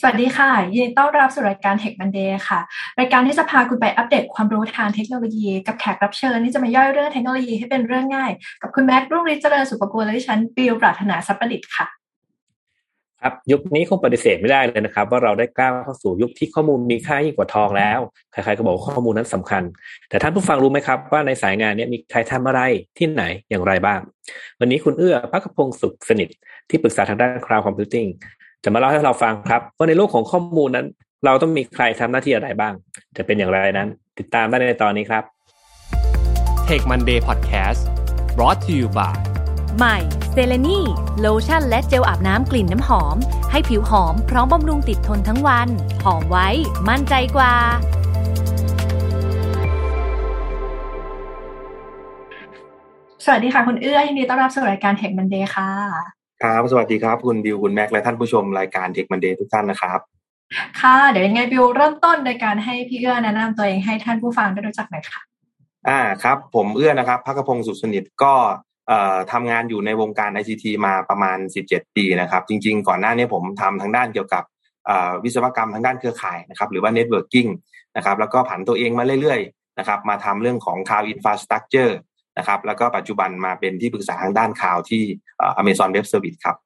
สวัสดีค่ะ ยินดีต้อนรับสู่รายการ Tech Monday ค่ะ รายการที่จะพาคุณไปอัปเดตความรู้ทางเทคโนโลยี กับแขกรับเชิญที่จะมาย่อยเรื่องเทคโนโลยีให้เป็นเรื่องง่าย กับคุณแม็กรุ่งฤทธิ์เจริญสุภกุลและดิฉันบิวปรารถนาสัพปดิษฐ์ค่ะ ครับยุคนี้คงปฏิเสธไม่ได้เลยนะครับ ว่าเราได้ก้าวเข้าสู่ยุคที่ข้อมูลมีค่ายิ่งกว่าทองแล้วใครๆก็บอกข้อมูลนั้นสำคัญ แต่ท่านผู้ฟังรู้ไหมครับว่าในสายงานนี้มีใครทำอะไรที่ไหนอย่างไรบ้าง วันนี้คุณเอื้อพักพงศ์สุขสนิทที่ปรึกษาทางด้าน Cloud Computing จะมาเล่าให้เราฟังครับว่าในโลกของข้อมูลนั้น เราต้องมีใครทำหน้าที่อะไรบ้าง จะเป็นอย่างไรนั้น ติดตามได้ในตอนนี้ครับ Take Monday Podcast brought to you by ใหม่เซเลนีโลชั่นและเจลอาบน้ำกลิ่นน้ำหอม ให้ผิวหอมพร้อมบำรุงติดทนทั้งวัน หอมไว้มั่นใจกว่า สวัสดีค่ะคุณเอื้อยินดีต้อนรับสู่รายการ Tech Monday ค่ะ ครับ สวัสดีครับ คุณบิวคุณแม็กและท่านผู้ชมรายการ Tech Monday ทุกท่านนะครับ ค่ะ เดี๋ยวยังไงบิวเริ่มต้นโดยการให้พี่เอื้อแนะนำตัวเองให้ท่านผู้ฟังได้รู้จักหน่อยค่ะ อ่าครับ ผมเอื้อนะครับพักพงศ์สุขสนิทก็เอ่อทำงานอยู่ในวงการ ICT มาประมาณ 17 ปีนะครับ จริง ๆ ก่อนหน้านี้ผมทำทางด้านเกี่ยวกับเอ่อวิศวกรรมทางด้านเครือข่ายนะครับ หรือว่า Networking นะครับ แล้วก็ผันตัวเองมาเรื่อยๆนะครับ มาทำเรื่องของ Cloud Infrastructure นะครับ แล้วก็ปัจจุบันมาเป็นที่ปรึกษาทางด้านข่าวที่เอ่อ Amazon Web Service ครับ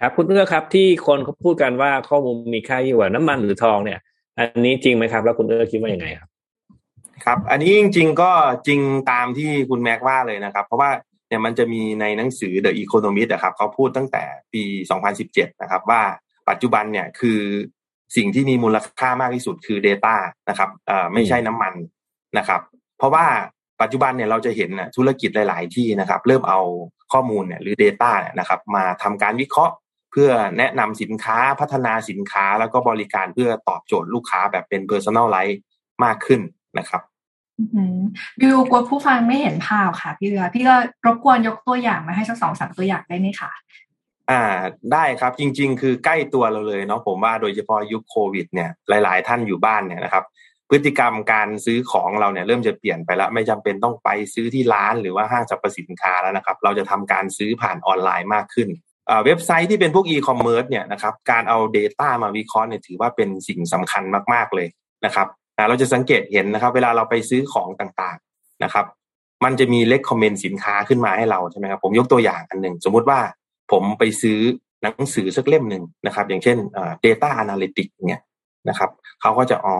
ครับคุณเอื้อครับที่คนเขาพูดกันว่าข้อมูลมีค่ายิ่งกว่าน้ำมันหรือทองเนี่ย อันนี้จริงไหมครับ แล้วคุณเอื้อคิดว่ายังไงครับ ครับ อันนี้จริง ๆ ก็จริงตามที่คุณแม็กว่าเลยนะครับ เพราะว่าเนี่ยมันจะมีในหนังสือ The Economist นะครับเขาพูดตั้งแต่ปี 2017 นะครับ ว่าปัจจุบันเนี่ยคือสิ่งที่มีมูลค่ามากที่สุดคือ Data นะครับเอ่อไม่ใช่น้ำมันนะครับ เพราะว่าปัจจุบันเนี่ยเราจะเห็นนะธุรกิจหลาย ๆ ที่นะครับ เริ่มเอา ข้อมูลเนี่ยหรือ Data เนี่ยนะครับ มาทำการวิเคราะห์ เพื่อแนะนำสินค้าพัฒนาสินค้าแล้วก็บริการเพื่อตอบโจทย์ลูกค้าแบบเป็น Personalize มากขึ้นนะครับอือหือบิวกลัวผู้ฟังไม่เห็นภาพค่ะพี่เอื้อพี่ก็รบกวนยกตัวอย่างมาให้สักสองสามตัวอย่างได้ไหมคะอ่าได้ครับจริง ๆ คือใกล้ตัวเราเลยเนาะผมว่าโดยเฉพาะยุคโควิดเนี่ยหลาย ๆ ท่านอยู่บ้านเนี่ยนะครับ พฤติกรรมการซื้อของเราเนี่ยเริ่มจะเปลี่ยนไปแล้ว ไม่จำเป็นต้องไปซื้อที่ร้านหรือว่าห้างสรรพสินค้าแล้วนะครับ เราจะทำการซื้อผ่านออนไลน์มากขึ้นเว็บไซต์ที่เป็นพวกอีคอมเมิร์ซเนี่ยนะครับการเอา Data มาวิเคราะห์เนี่ยถือว่าเป็นสิ่งสำคัญมาก ๆ เลยนะครับเราจะสังเกตเห็นนะครับ เวลาเราไปซื้อของต่างๆนะครับ มันจะมีเล c คอมเมนต์สินค้าขึ้นมาให้เราใช่ไหมครับผมยกตัวอย่างอันหนึ่งสมมุติว่าผมไปซื้อหนังสือสักเล่มหนึ่งนะครับ อย่างเช่นเอ่อ data analytics เนี่ย นะครับเขาก็จะอ๋อ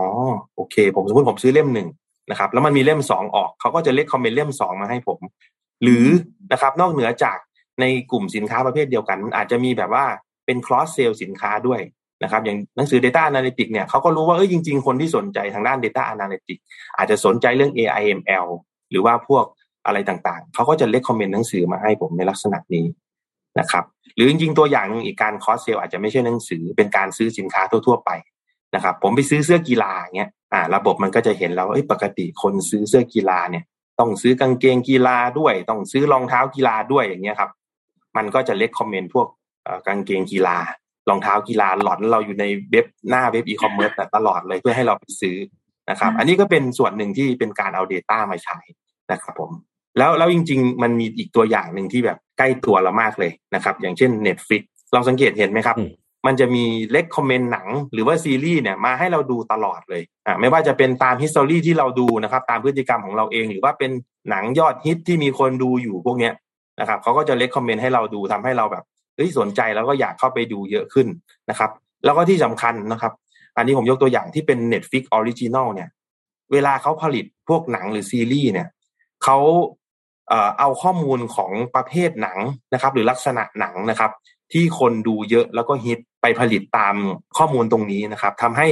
โอเค ผมสมมติผมซื้อเล่มหนึ่งนะครับ แล้วมันมีเล่มสองออกเขาก็จะเล c คอมเมนต์เล่มสองมาให้ผม หรือนะครับ นอกเหนือจากในกลุ่มสินค้าประเภทเดียวกันมันอาจจะมีแบบว่าเป็น cross sell สินค้าด้วยนะครับ อย่างหนังสือ data analytics เนี่ยเขาก็รู้ว่าเอ้ยจริง ๆ คนที่สนใจทางด้าน data analytics อาจจะสนใจเรื่อง AIML หรือว่าพวกอะไรต่างๆ เขาก็จะเล c คอมเมนต์หนังสือมาให้ผมในลักษณะนี้นะครับ หรือจริงๆตัวอย่างนึงอีกการ cross-sell อาจจะไม่ใช่หนังสือเป็นการซื้อสินค้าทั่วๆไป นะครับ ผมไปซื้อเสื้อกีฬาเงี้ยอ่า ระบบมันก็จะเห็นแล้วเอ้ยปกติคนซื้อเสื้อกีฬาเนี่ย ต้องซื้อกางเกงกีฬาด้วย ต้องซื้อรองเท้ากีฬาด้วยอย่างเงี้ยครับ มันก็จะเล c คอมเมนต์พวกเอ่อกางเกงกีฬารองเท้ากีฬาหลอนเราอยู่ในเว็บหน้าเว็บอีคอมเมิร์ซตลอดเลยเพื่อให้เราไปซื้อนะครับ อันนี้ก็เป็นส่วนหนึ่งที่เป็นการเอา Data มาใช้นะครับผมแล้วแล้วจริง ๆ มันมีอีกตัวอย่างหนึ่งที่แบบใกล้ตัวเรามากเลยนะครับ อย่างเช่น Netflix เราสังเกตเห็นไหมครับอื มันจะมีเล c คอมเมนต์หนังหรือว่าซีรีส์เนี่ยมาให้เราดูตลอดเลยอ่าไม่ว่าจะเป็นตาม history ที่เราดูนะครับ ตามพฤติกรรมของเราเอง หรือว่าเป็นหนังยอดฮิตที่มีคนดูอยู่พวกเนี้ยนะครับเขาก็จะเล c คอมเมนต์ให้เราดูทำให้เราแบบเฮ้ยสนใจแล้วก็อยากเข้าไปดูเยอะขึ้นนะครับ แล้วก็ที่สำคัญนะครับ อันนี้ผมยกตัวอย่างที่เป็น Netflix Original เนี่ย เวลาเขาผลิตพวกหนังหรือซีรีส์เนี่ยเขาเอ่อเอาข้อมูลของประเภทหนังนะครับ หรือลักษณะหนังนะครับ ที่คนดูเยอะแล้วก็ฮิตไปผลิตตามข้อมูลตรงนี้นะครับทำให้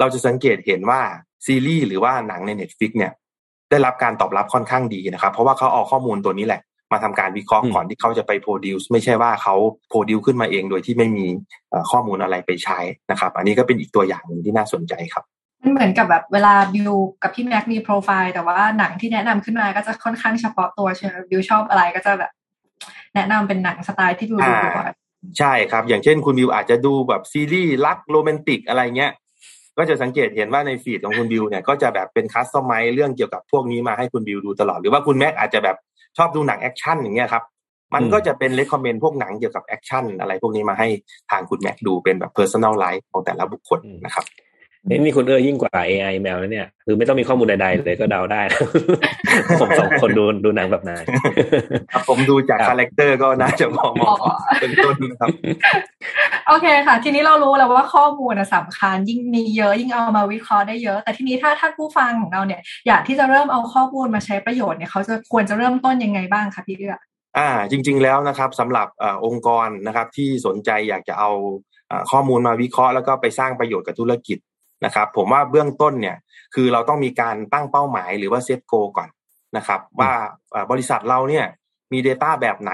เราจะสังเกตเห็นว่าซีรีส์หรือว่าหนังใน Netflix เนี่ย ได้รับการตอบรับค่อนข้างดีนะครับ เพราะว่าเขาเอาข้อมูลตัวนี้แหละ มาทำการวิเคราะห์อืมก่อนที่เขาจะไป produce ไม่ใช่ว่าเขา produce ขึ้นมาเองโดยที่ไม่มีเอ่อข้อมูลอะไรไปใช้นะครับ อันนี้ก็เป็นอีกตัวอย่างหนึ่งที่น่าสนใจครับมันเหมือนกับแบบเวลาบิวกับพี่แม็กมีโปรไฟล์แต่ว่าหนังที่แนะนำขึ้นมาก็จะค่อนข้างเฉพาะตัวใช่ไหมบิวชอบอะไรก็จะแบบ แนะนำเป็นหนังสไตล์ที่บิวดูบ่อย ใช่ครับ อย่างเช่นคุณบิวอาจจะดูแบบซีรีส์รักโรแมนติกอะไรเงี้ย ก็จะสังเกตเห็นว่าในฟีดของคุณบิวเนี่ยก็จะแบบเป็น customize เรื่องเกี่ยวกับพวกนี้มาให้คุณบิวดูตลอด หรือว่าคุณแม็กอาจจะแบบชอบดูหนังแอคชั่นอย่างเงี้ยครับ มันก็จะเป็น recommend พวกหนังเกี่ยวกับแอคชั่นอะไรพวกนี้มาให้ทางคุณแม็กดูเป็นแบบ personalize ของแต่ละบุคคลนะครับ นี่คุณเอื้อยิ่งกว่า AI แมวแล้วเนี่ย คือไม่ต้องมีข้อมูลใดๆเลยก็เดาได้ ผมสองคนดูดูหนังแบบนายผมดูจากคาแรคเตอร์ก็น่าจะเหมาะเหมาะเป็นต้นนะครับ โอเคค่ะ ทีนี้เรารู้แล้วว่าข้อมูลสำคัญ ยิ่งมีเยอะยิ่งเอามาวิเคราะห์ได้เยอะ แต่ทีนี้ถ้าท่านผู้ฟังของเราเนี่ย อยากที่จะเริ่มเอาข้อมูลมาใช้ประโยชน์เนี่ยเขาจะควรจะเริ่มต้นยังไงบ้างคะพี่เอื้ออ่า จริง ๆ แล้วนะครับสำหรับอองค์กรนะครับ ที่สนใจอยากจะเอาข้อมูลมาวิเคราะห์แล้วก็ไปสร้างประโยชน์กับธุรกิจ นะครับ ผมว่าเบื้องต้นเนี่ย คือเราต้องมีการตั้งเป้าหมายหรือว่าเซตโกก่อนนะครับ ว่าบริษัทเราเนี่ยมี Data แบบไหน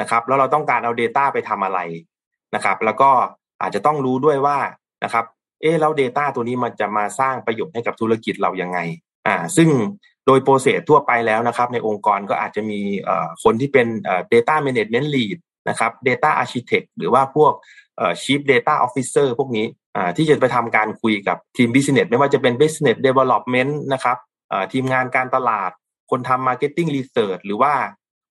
นะครับ แล้วเราต้องการเอา Data ไปทำอะไรนะครับ แล้วก็อาจจะต้องรู้ด้วยว่านะครับ เออแล้ว Data ตัวนี้มันจะมาสร้างประโยชน์ให้กับธุรกิจเรายังไงอ่าซึ่งโดยโปรเซสทั่วไปแล้วนะครับ ในองค์กรก็อาจจะมีคนที่เป็น data management lead นะครับ data architect หรือว่าพวก chief data officer พวกนี้ ที่จะไปทำการคุยกับทีม business ไม่ว่าจะเป็น business development นะครับทีมงานการตลาด คนทำ marketing research หรือว่า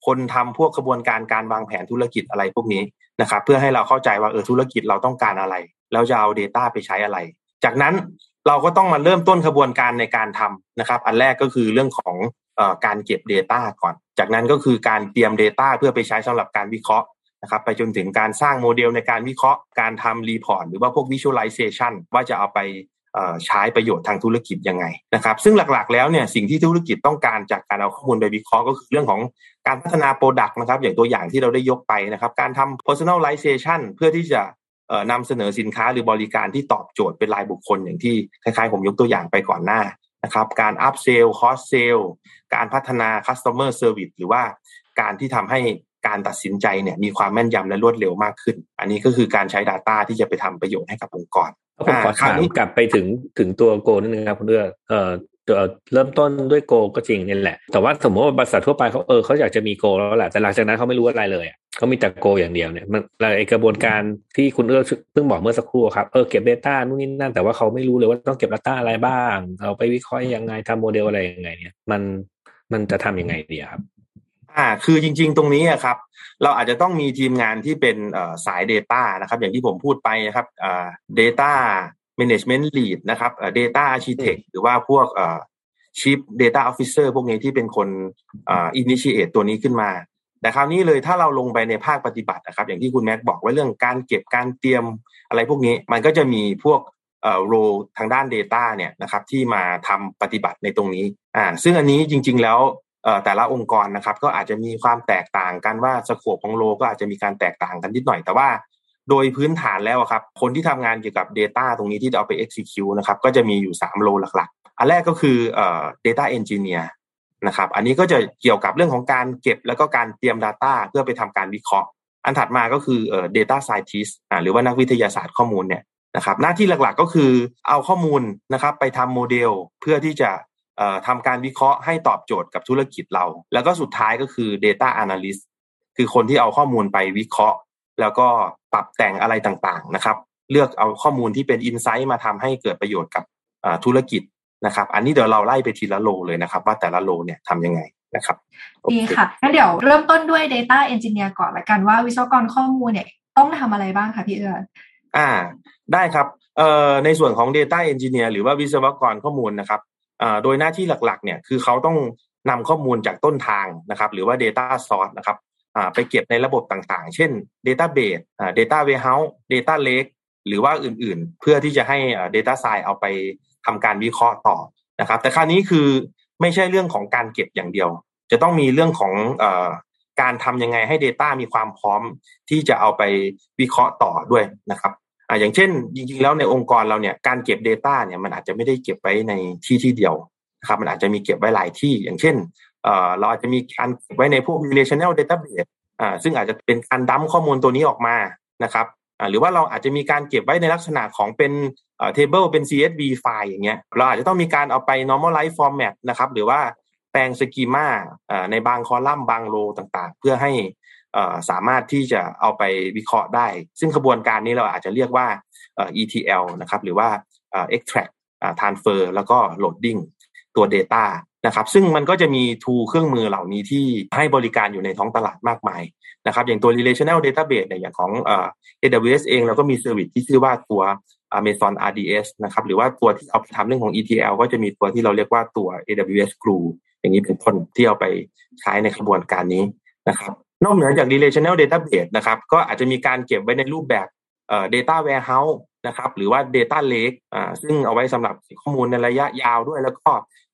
คนทำพวกกระบวนการการวางแผนธุรกิจอะไรพวกนี้นะครับ เพื่อให้เราเข้าใจว่าเออธุรกิจเราต้องการอะไร แล้วจะเอา Data ไปใช้อะไร จากนั้นเราก็ต้องมาเริ่มต้นกระบวนการในการทำนะครับ อันแรกก็คือเรื่องของอการเก็บ Data ก่อน จากนั้นก็คือการเตรียม Data เพื่อไปใช้สำหรับการวิเคราะห์ นะครับไปจนถึงการสร้างโมเดลในการวิเคราะห์การทำ report หรือว่าพวก Visualization ว่าจะเอาไปใช้ประโยชน์ทางธุรกิจยังไงนะครับ ซึ่งหลักๆแล้วเนี่ยสิ่งที่ธุรกิจต้องการจากการเอาข้อมูลไปวิเคราะห์ก็คือเรื่องของการพัฒนา product นะครับ อย่างตัวอย่างที่เราได้ยกไปนะครับ การทำ personalization เพื่อที่จะนำเสนอสินค้าหรือบริการที่ตอบโจทย์เป็นรายบุคคลอย่างที่คล้ายๆผมยกตัวอย่างไปก่อนหน้านะครับ การ up sell cross sell การพัฒนา customer service หรือว่าการที่ทำให้ การตัดสินใจเนี่ยมีความแม่นยำและรวดเร็วมากขึ้น อันนี้ก็คือการใช้ Data ที่จะไปทำประโยชน์ให้กับองค์กรผมขอถามกลับไปถึงถึงตัวโกนิดนึงครับคุณเลือกเอ่อเริ่มต้นด้วยโกก็จริงนี่แหละ แต่ว่าสมมติว่าบริษัททั่วไปเขาเออเขาอยากจะมีโกแล้วแหละแต่หลังจากนั้นเขาไม่รู้อะไรเลยเขามีแต่โกอย่างเดียวเนี่ยมันไอกระบวนการที่คุณเอื้อเพิ่งบอกเมื่อสักครู่ครับเออเก็บ Data นู่นนี่นั่นแต่ว่าเขาไม่รู้เลยว่าต้องเก็บ Data อะไรบ้าง เอาไปวิเคราะห์ยังไงทำโมเดลอะไรยังไงเนี่ยมันมันจะทํำยังไงดีครับ อ่าคือจริง ๆ ตรงนี้ครับ เราอาจจะต้องมีทีมงานที่เป็นสาย Data นะครับ อย่างที่ผมพูดไปนะครับอ่า Data Management Lead นะครับ Data Architect หรือว่าพวก Chief Data Officer พวกนี้ที่เป็นคนอ่า initiate ตัวนี้ขึ้นมา แต่คราวนี้เลยถ้าเราลงไปในภาคปฏิบัตินะครับ อย่างที่คุณแม็กบอกว่าเรื่องการเก็บการเตรียมอะไรพวกนี้มันก็จะมีพวกเอ่อโรทางด้าน Data เนี่ยนะครับที่มาทำปฏิบัติในตรงนี้อ่าซึ่งอันนี้จริง ๆ แล้ว แต่ละองค์กรนะครับ ก็อาจจะมีความแตกต่างกันว่าสโคปของโลก็อาจจะมีการแตกต่างกันนิดหน่อย แต่ว่าโดยพื้นฐานแล้วครับ คนที่ทำงานเกี่ยวกับ Data ตรงนี้ที่จะเอาไป execute นะครับ ก็จะมีอยู่ 3 โลหลักๆ อันแรกก็คือเอ่อ data engineer นะครับ อันนี้ก็จะเกี่ยวกับเรื่องของการเก็บแล้วก็การเตรียม Data เพื่อไปทำการวิเคราะห์ อันถัดมาก็คือเอ่อ data scientist อ่าหรือว่านักวิทยาศาสตร์ข้อมูลเนี่ยนะครับ หน้าที่หลักๆก็คือเอาข้อมูลนะครับ ไปทำโมเดลเพื่อที่จะ ทำการวิเคราะห์ให้ตอบโจทย์กับธุรกิจเรา แล้วก็สุดท้ายก็คือ data analyst คือคนที่เอาข้อมูลไปวิเคราะห์ แล้วก็ปรับแต่งอะไรต่างๆนะครับ เลือกเอาข้อมูลที่เป็นอินไซต์มาทำให้เกิดประโยชน์กับธุรกิจนะครับ อันนี้เดี๋ยวเราไล่ไปทีละโลเลยนะครับ ว่าแต่ละโลเนี่ยทำยังไงนะครับดีค่ะงั้นเดี๋ยวเริ่มต้นด้วย Data Engineer ก่อนละกันว่าวิศวกรข้อมูลเนี่ยต้องทำอะไรบ้างคะพี่เอื้ออ่า ได้ครับเอ่อในส่วนของ Data Engineer หรือว่าวิศวกรข้อมูลนะครับอ่า โดยหน้าที่หลักๆเนี่ยคือเขาต้องนำข้อมูลจากต้นทางนะครับ หรือว่า Data Source นะครับไปเก็บในระบบต่างๆ เช่น Database Data Warehouse Data Lake หรือว่าอื่นๆ เพื่อที่จะให้ Data Science เอาไปทำการวิเคราะห์ต่อนะครับ แต่คราวนี้คือไม่ใช่เรื่องของการเก็บอย่างเดียว จะต้องมีเรื่องของอการทำยังไงให้ Data มีความพร้อมที่จะเอาไปวิเคราะห์ต่อด้วยนะครับ อ่าอย่างเช่น จริงๆแล้วในองค์กรเราเนี่ยการเก็บ Data เนี่ยมันอาจจะไม่ได้เก็บไว้ในที่ที่เดียวนะครับมันอาจจะมีเก็บไว้หลายที่ อย่างเช่นเราอาจจะมีการเก็บไว้ในพวก relational database อ่าซึ่งอาจจะเป็นการดั้มข้อมูลตัวนี้ออกมานะครับอ่าหรือว่าเราอาจจะมีการเก็บไว้ในลักษณะของเป็นเอ่อ table เป็น CSV ไฟล์อย่างเงี้ยเราอาจจะต้องมีการเอาไป normalize format นะครับหรือว่าแปลงสกีมาอ่าในบางคอลัมน์บางโรต่างๆ เพื่อให้ สามารถที่จะเอาไปวิเคราะห์ได้ ซึ่งกระบวนการนี้เราอาจจะเรียกว่า ETL นะครับหรือว่า extract transfer แล้วก็ loading ตัว Data นะครับซึ่งมันก็จะมีทูเครื่องมือเหล่านี้ที่ให้บริการอยู่ในท้องตลาดมากมายนะครับอย่างตัว relational database เนี่ยอย่างของ AWS เองเราก็มีเซอร์วิสที่ชื่อว่าตัว Amazon RDS นะครับหรือว่าตัวที่เอาไปทำเรื่องของ ETL ก็จะมีตัวที่เราเรียกว่าตัว AWS Glue อย่างนี้เป็นต้นที่เอาไปใช้ในกระบวนการนี้นะครับ นอกเหนือจาก relational database นะครับ ก็อาจจะมีการเก็บไว้ในรูปแบบเอ่อ data warehouse นะครับ หรือว่า data lake อ่าซึ่งเอาไว้สำหรับข้อมูลในระยะยาวด้วย แล้วก็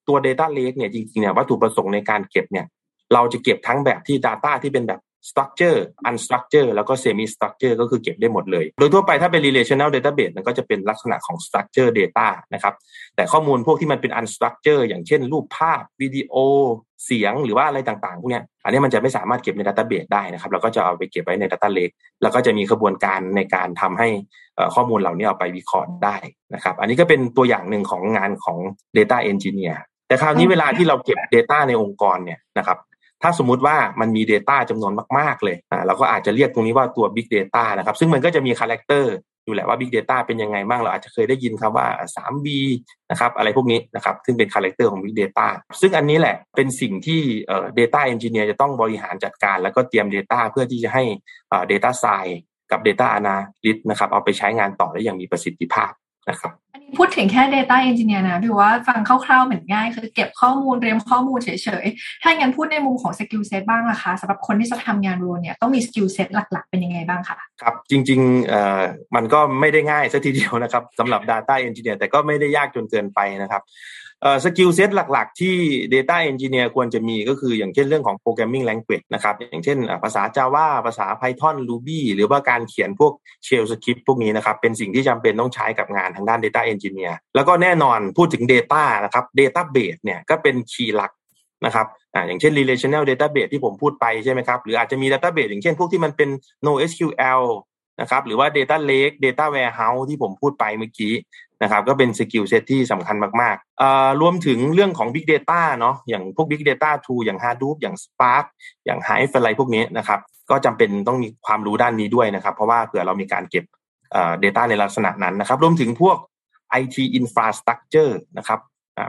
ตัว data lake เนี่ยจริงๆเนี่ยวัตถุประสงค์ในการเก็บเนี่ย เราจะเก็บทั้งแบบที่ data ที่เป็นแบบ structure unstructure แล้วก็ semi structure ก็คือเก็บได้หมดเลย โดยทั่วไปถ้าเป็น relational database มันก็จะเป็นลักษณะของ structure data นะครับแต่ข้อมูลพวกที่มันเป็น unstructure อย่างเช่น รูปภาพวิดีโอเสียงหรือว่าอะไรต่างๆพวกนี้อันนี้มันจะไม่สามารถเก็บใน database ได้นะครับเราก็จะเอาไปเก็บไว้ใน data lake แล้วก็จะมีกระบวนการในการทำให้ข้อมูลเหล่านี้เอาไปวิเคราะห์ได้นะครับ อันนี้ก็เป็นตัวอย่างหนึ่งของงานของ data engineer แต่คราวนี้เวลาที่เราเก็บ data ในองค์กรเนี่ยนะครับ ถ้าสมมุติว่ามันมี Data จำนวนมาก ๆ เลยอ่าเราก็อาจจะเรียกตรงนี้ว่าตัว Big Data นะครับ ซึ่งมันก็จะมีคาแรคเตอร์อยู่แหละว่า Big Data เป็นยังไงบ้างเราอาจจะเคยได้ยินคำว่า 3V นะครับอะไรพวกนี้นะครับซึ่งเป็นคาแรคเตอร์ของ Big Data ซึ่งอันนี้แหละเป็นสิ่งที่เอ่อ Data Engineer จะต้องบริหารจัดการ แล้วก็เตรียม Data เพื่อที่จะให้อ่า Data Science กับ Data Analyst นะครับเอาไปใช้งานต่อได้อย่างมีประสิทธิภาพ นะครับอันนี้พูดถึงแค่ Data Engineer นะพี่ว่าฟังคร่าวๆเหมือนง่าย คือเก็บข้อมูลเรียมข้อมูลเฉยๆ ถ้าอย่างนั้นพูดในมุมของ Skill Set บ้างล่ะคะสำหรับคนที่จะทำงานโรเนี่ยต้องมี Skill Set หลักๆ เป็นยังไงบ้างคะครับจริงๆเอ่อมันก็ไม่ได้ง่ายซะทีเดียวนะครับสำหรับ Data Engineer แต่ก็ไม่ได้ยากจนเกินไปนะครับเอ่อ skill set หลัก ๆ ที่ Data Engineer ควรจะมีก็คืออย่างเช่นเรื่องของ Programming Language นะครับอย่างเช่นภาษา Java ภาษา Python Ruby หรือว่าการเขียนพวก Shell Script พวกนี้นะครับเป็นสิ่งที่จำเป็นต้องใช้กับงานทางด้าน Data Engineer แล้วก็แน่นอนพูดถึง Data นะครับ Database เนี่ยก็เป็น key หลักนะครับอ่าอย่างเช่น relational database ที่ผมพูดไปใช่ไหมครับ หรืออาจจะมี database อย่างเช่นพวกที่มันเป็น NoSQL นะครับหรือว่า data lake data warehouse ที่ผมพูดไปเมื่อกี้นะครับก็เป็น skill set ที่สำคัญมากๆอ่ารวมถึงเรื่องของ big data เนาะอย่างพวก big data tool อย่าง Hadoop อย่าง Spark อย่าง Hive อะไรพวกนี้นะครับก็จำเป็นต้องมีความรู้ด้านนี้ด้วยนะครับ เพราะว่าเผื่อเรามีการเก็บอ่อ data ในลักษณะนั้นนะครับ รวมถึงพวก IT infrastructure นะครับ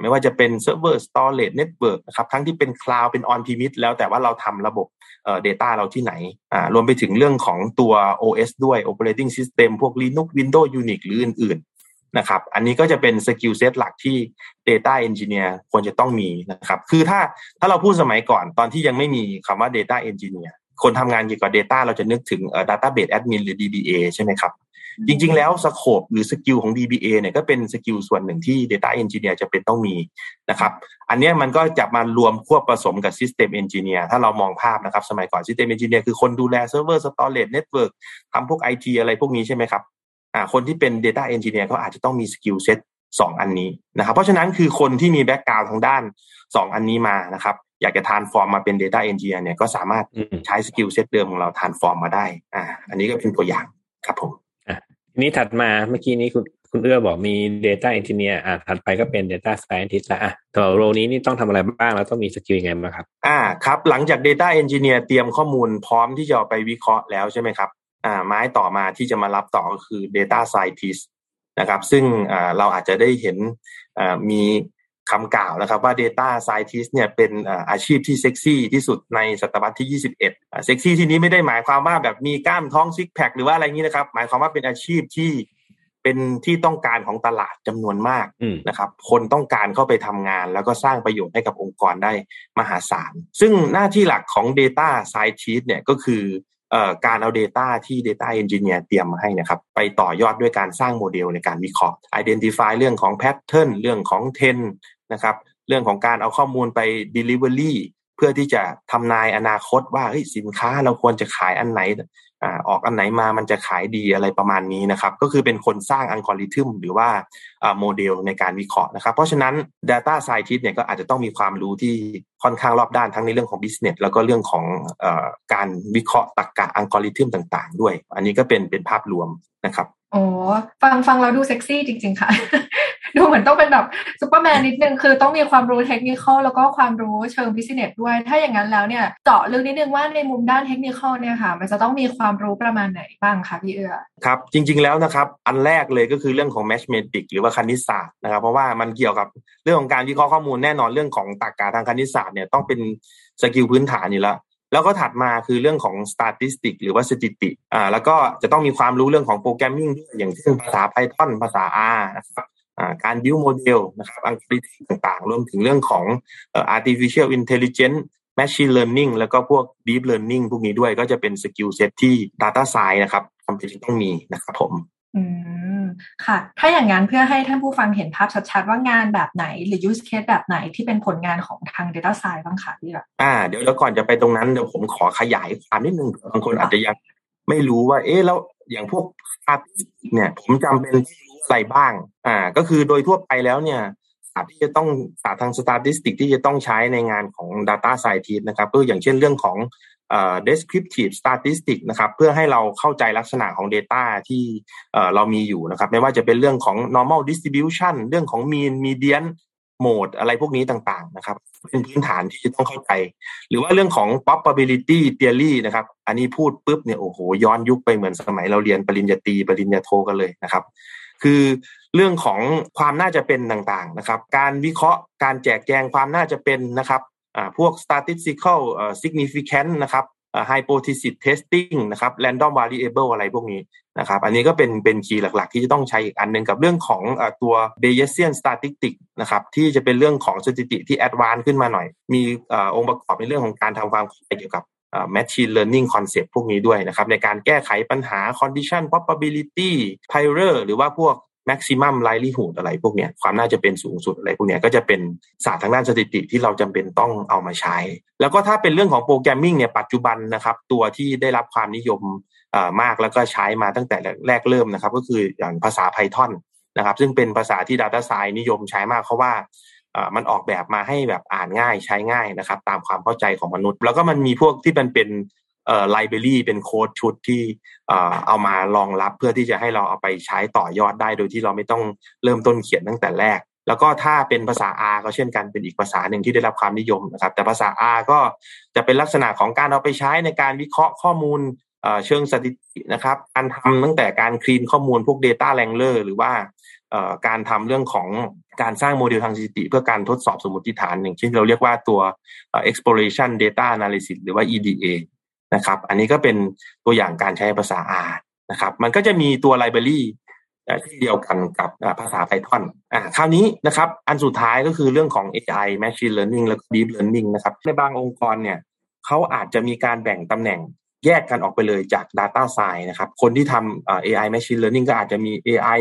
ไม่ว่าจะเป็น server storage network นะครับทั้งที่เป็น cloud เป็น on premise แล้วแต่ว่าเราทำระบบเอ่อ data เราที่ไหนอ่ารวมไปถึงเรื่องของตัว OS ด้วย operating system พวก Linux Windows Unix หรืออื่นๆนะครับอันนี้ก็จะเป็น skill set หลักที่ data engineer ควรจะต้องมีนะครับคือถ้าถ้าเราพูดสมัยก่อนตอนที่ยังไม่มีคำว่า data engineer คนทำงานเกี่ยวกับ data เราจะนึกถึงเอ่อ database admin หรือ DBA ใช่ไหมครับ จริง ๆ แล้ว scope หรือ skill ของ DBA เนี่ยก็เป็น skill ส่วนหนึ่งที่ Data Engineer จำเป็นต้องมีนะครับ อันเนี้ยมันก็จะมารวมควบผสมกับ System Engineer ถ้าเรามองภาพนะครับ สมัยก่อน System Engineer คือคนดูแล Server Storage Network ทำพวก IT อะไรพวกนี้ใช่ไหมครับอ่าคนที่เป็น Data Engineer ก็อาจจะต้องมี skill set สองอันนี้นะครับ เพราะฉะนั้นคือคนที่มี background ทางด้าน 2 อันนี้มานะครับอยากจะ transform มาเป็น Data Engineer เนี่ยก็สามารถอืมใช้ skill set เดิมของเรา transform มาได้อ่าอันนี้ก็เป็นตัวอย่างครับผม ทีนี้ถัดมาเมื่อกี้นี้คุณคุณเอื้อบอกมี Data Engineer อะถัดไปก็เป็น Data Scientist ละอะตัว role นี้นี่ต้องทำอะไรบ้างแล้วต้องมี skill ยังไงบ้างครับ อ่าครับ หลังจาก Data Engineer เตรียมข้อมูลพร้อมที่จะไปวิเคราะห์แล้วใช่ไหมครับอ่าไม้ต่อมาที่จะมารับต่อก็คือ Data Scientist นะครับ ซึ่งอ่าเราอาจจะได้เห็นอ่ามี คำกล่าวนะครับว่า Data Scientist เนี่ยเป็นอ่าอาชีพที่เซ็กซี่ที่สุดในศตวรรษที่ 21อ่าเซ็กซี่ที่นี้ไม่ได้หมายความว่าแบบมีกล้ามท้องซิกแพคหรือว่าอะไรอย่างนี้นะครับ หมายความว่าเป็นอาชีพที่เป็นที่ต้องการของตลาดจำนวนมากอืมนะครับ คนต้องการเข้าไปทำงาน แล้วก็สร้างประโยชน์ให้กับองค์กรได้มหาศาล ซึ่งหน้าที่หลักของ Data Scientist เนี่ยก็คือเอ่อการเอา Data ที่ Data Engineer เตรียมมาให้นะครับ ไปต่อยอดด้วยการสร้างโมเดลในการวิเคราะห์ Identify เรื่องของ Pattern เรื่องของ Trend นะครับ เรื่องของการเอาข้อมูลไป Delivery เพื่อที่จะทำนายอนาคตว่าสินค้าเราควรจะขายอันไหนอออกอันไหนมามันจะขายดีอะไรประมาณนี้นะครับ ก็คือเป็นคนสร้างอัลกอริทึมหรือว่าโมเดลในการวิเคราะห์นะครับ เพราะฉะนั้น Data Scientist เนี่ยก็อาจจะต้องมีความรู้ที่ค่อนข้างรอบด้านทั้งในเรื่องของ Business แล้วก็เรื่องของอการวิเคราะห์ตรรกะอัลกอริทึมต่าง ๆ ด้วย อันนี้ก็เป็นเป็นภาพรวมนะครับ โอ้ฟังฟังเราดูเซ็กซี่จริง ๆ ค่ะ ดูเหมือนต้องเป็นแบบซูเปอร์แมนนิดนึง คือต้องมีความรู้เทคนิคแล้วก็ความรู้เชิง business ด้วย ถ้าอย่างนั้นแล้วเนี่ยเจาะลึกนิดนึงว่าในมุมด้านเทคนิคเนี่ยค่ะ มันจะต้องมีความรู้ประมาณไหนบ้างคะพี่เอื้อครับ จริง ๆ แล้วนะครับ อันแรกเลยก็คือเรื่องของ mathematic หรือว่าคณิตศาสตร์นะครับ เพราะว่ามันเกี่ยวกับเรื่องของการวิเคราะห์ข้อมูลแน่นอนเรื่องของตรรกะทางคณิตศาสตร์เนี่ยต้องเป็น skill พื้นฐานอยู่แล้ว แล้วก็ถัดมาคือเรื่องของ statistic หรือว่าสถิติอ่าแล้วก็จะต้องมีความรู้เรื่องของ programming ด้วยอย่างเช่นภาษา Python ภาษา R นะครับอ่าการ build model นะครับอัลกอริทึมต่างๆ รวมถึงเรื่องของเอ่อ artificial intelligence machine learning แล้วก็พวก deep learning พวกนี้ด้วยก็จะเป็น skill set ที่ data science นะครับจำเป็นต้องมีนะครับผม อืม ค่ะ ถ้าอย่างนั้นเพื่อให้ท่านผู้ฟังเห็นภาพชัดๆ ว่างานแบบไหน หรือ use case แบบไหนที่เป็นผลงานของทาง Data Science บ้างคะพี่แบบอ่าเดี๋ยวแล้วก่อนจะไปตรงนั้นเดี๋ยวผมขอขยายความนิดนึงบางคนอาจจะยังไม่รู้ว่า เอ๊ะแล้วอย่างพวกสถิติเนี่ย ผมจำเป็นที่รู้อะไรบ้าง อ่า ก็คือโดยทั่วไปแล้วเนี่ยศาสตร์ที่จะต้องศาสตร์ทางสถิติที่จะต้องใช้ในงานของ Data Scientist นะครับก็อย่างเช่นเรื่องของ descriptive statistic นะครับเพื่อให้เราเข้าใจลักษณะของ Data ที่เรามีอยู่นะครับไม่ว่าจะเป็นเรื่องของ normal distribution เรื่องของ mean median mode อะไรพวกนี้ต่างๆนะครับ เป็นพื้นฐานที่จะต้องเข้าใจ หรือว่าเรื่องของ probability theory นะครับ อันนี้พูดปุ๊บเนี่ยโอ้โหย้อนยุคไปเหมือนสมัยเราเรียนปริญญาตรีปริญญาโทกันเลยนะครับ คือเรื่องของความน่าจะเป็นต่างๆนะครับ การวิเคราะห์การแจกแจงความน่าจะเป็นนะครับ พวก statistical significance นะครับ hypothesis testing นะครับ random variable อะไรพวกนี้นะครับ อันนี้ก็เป็นเป็นคีย์หลัก ๆ ที่จะต้องใช้อีกอันหนึ่งกับเรื่องของตัว Bayesian statistics นะครับ ที่จะเป็นเรื่องของสถิติที่ advanced ขึ้นมาหน่อย มีองค์ประกอบในเรื่องของการทำความเข้าใจเกี่ยวกับ machine learning concept พวกนี้ด้วยนะครับ ในการแก้ไขปัญหา condition probability p i r e r หรือว่าพวก maximum likelihood อะไรพวกเนี้ยความน่าจะเป็นสูงสุดอะไรพวกเนี้ยก็จะเป็นศาสตร์ทางด้านสถิติที่เราจำเป็นต้องเอามาใช้ แล้วก็ถ้าเป็นเรื่องของโปรแกรมมิ่งเนี่ยปัจจุบันนะครับตัวที่ได้รับความนิยมมากแล้วก็ใช้มาตั้งแต่แรกเริ่มนะครับ ก็คืออย่างภาษา Python นะครับซึ่งเป็นภาษาที่ Data Science นิยมใช้มากเพราะว่ามันออกแบบมาให้แบบอ่านง่ายใช้ง่ายนะครับ ตามความเข้าใจของมนุษย์ แล้วก็มันมีพวกที่มันเป็น ไลบรารีเป็นโค้ดชุดที่เอามารองรับเพื่อที่จะให้เราเอาไปใช้ต่อยอดได้โดยที่เราไม่ต้องเริ่มต้นเขียนตั้งแต่แรก แล้วก็ถ้าเป็นภาษา R ก็เช่นกันเป็นอีกภาษาหนึ่งที่ได้รับความนิยมนะครับ แต่ภาษา R ก็จะเป็นลักษณะของการเอาไปใช้ในการวิเคราะห์ข้อมูลเชิงสถิตินะครับการทำตั้งแต่การคลีนข้อมูลพวก Data Wrangler หรือว่าการทำเรื่องของการสร้างโมเดลทางสถิติ เพื่อการทดสอบสมมติฐานอย่างเช่นเราเรียกว่าตัว exploration data analysis หรือว่า EDA นะครับ อันนี้ก็เป็นตัวอย่างการใช้ภาษา R นะครับ มันก็จะมีตัวไลบรารีที่เดียวกันกับภาษา Python อ่าคราวนี้นะครับ อันสุดท้ายก็คือเรื่องของ AI Machine Learning แล้วก็ Deep Learning นะครับ ในบางองค์กรเนี่ยเขาอาจจะมีการแบ่งตำแหน่งแยกกันออกไปเลยจาก Data Science นะครับ คนที่ทำ AI Machine Learning ก็อาจจะมี AI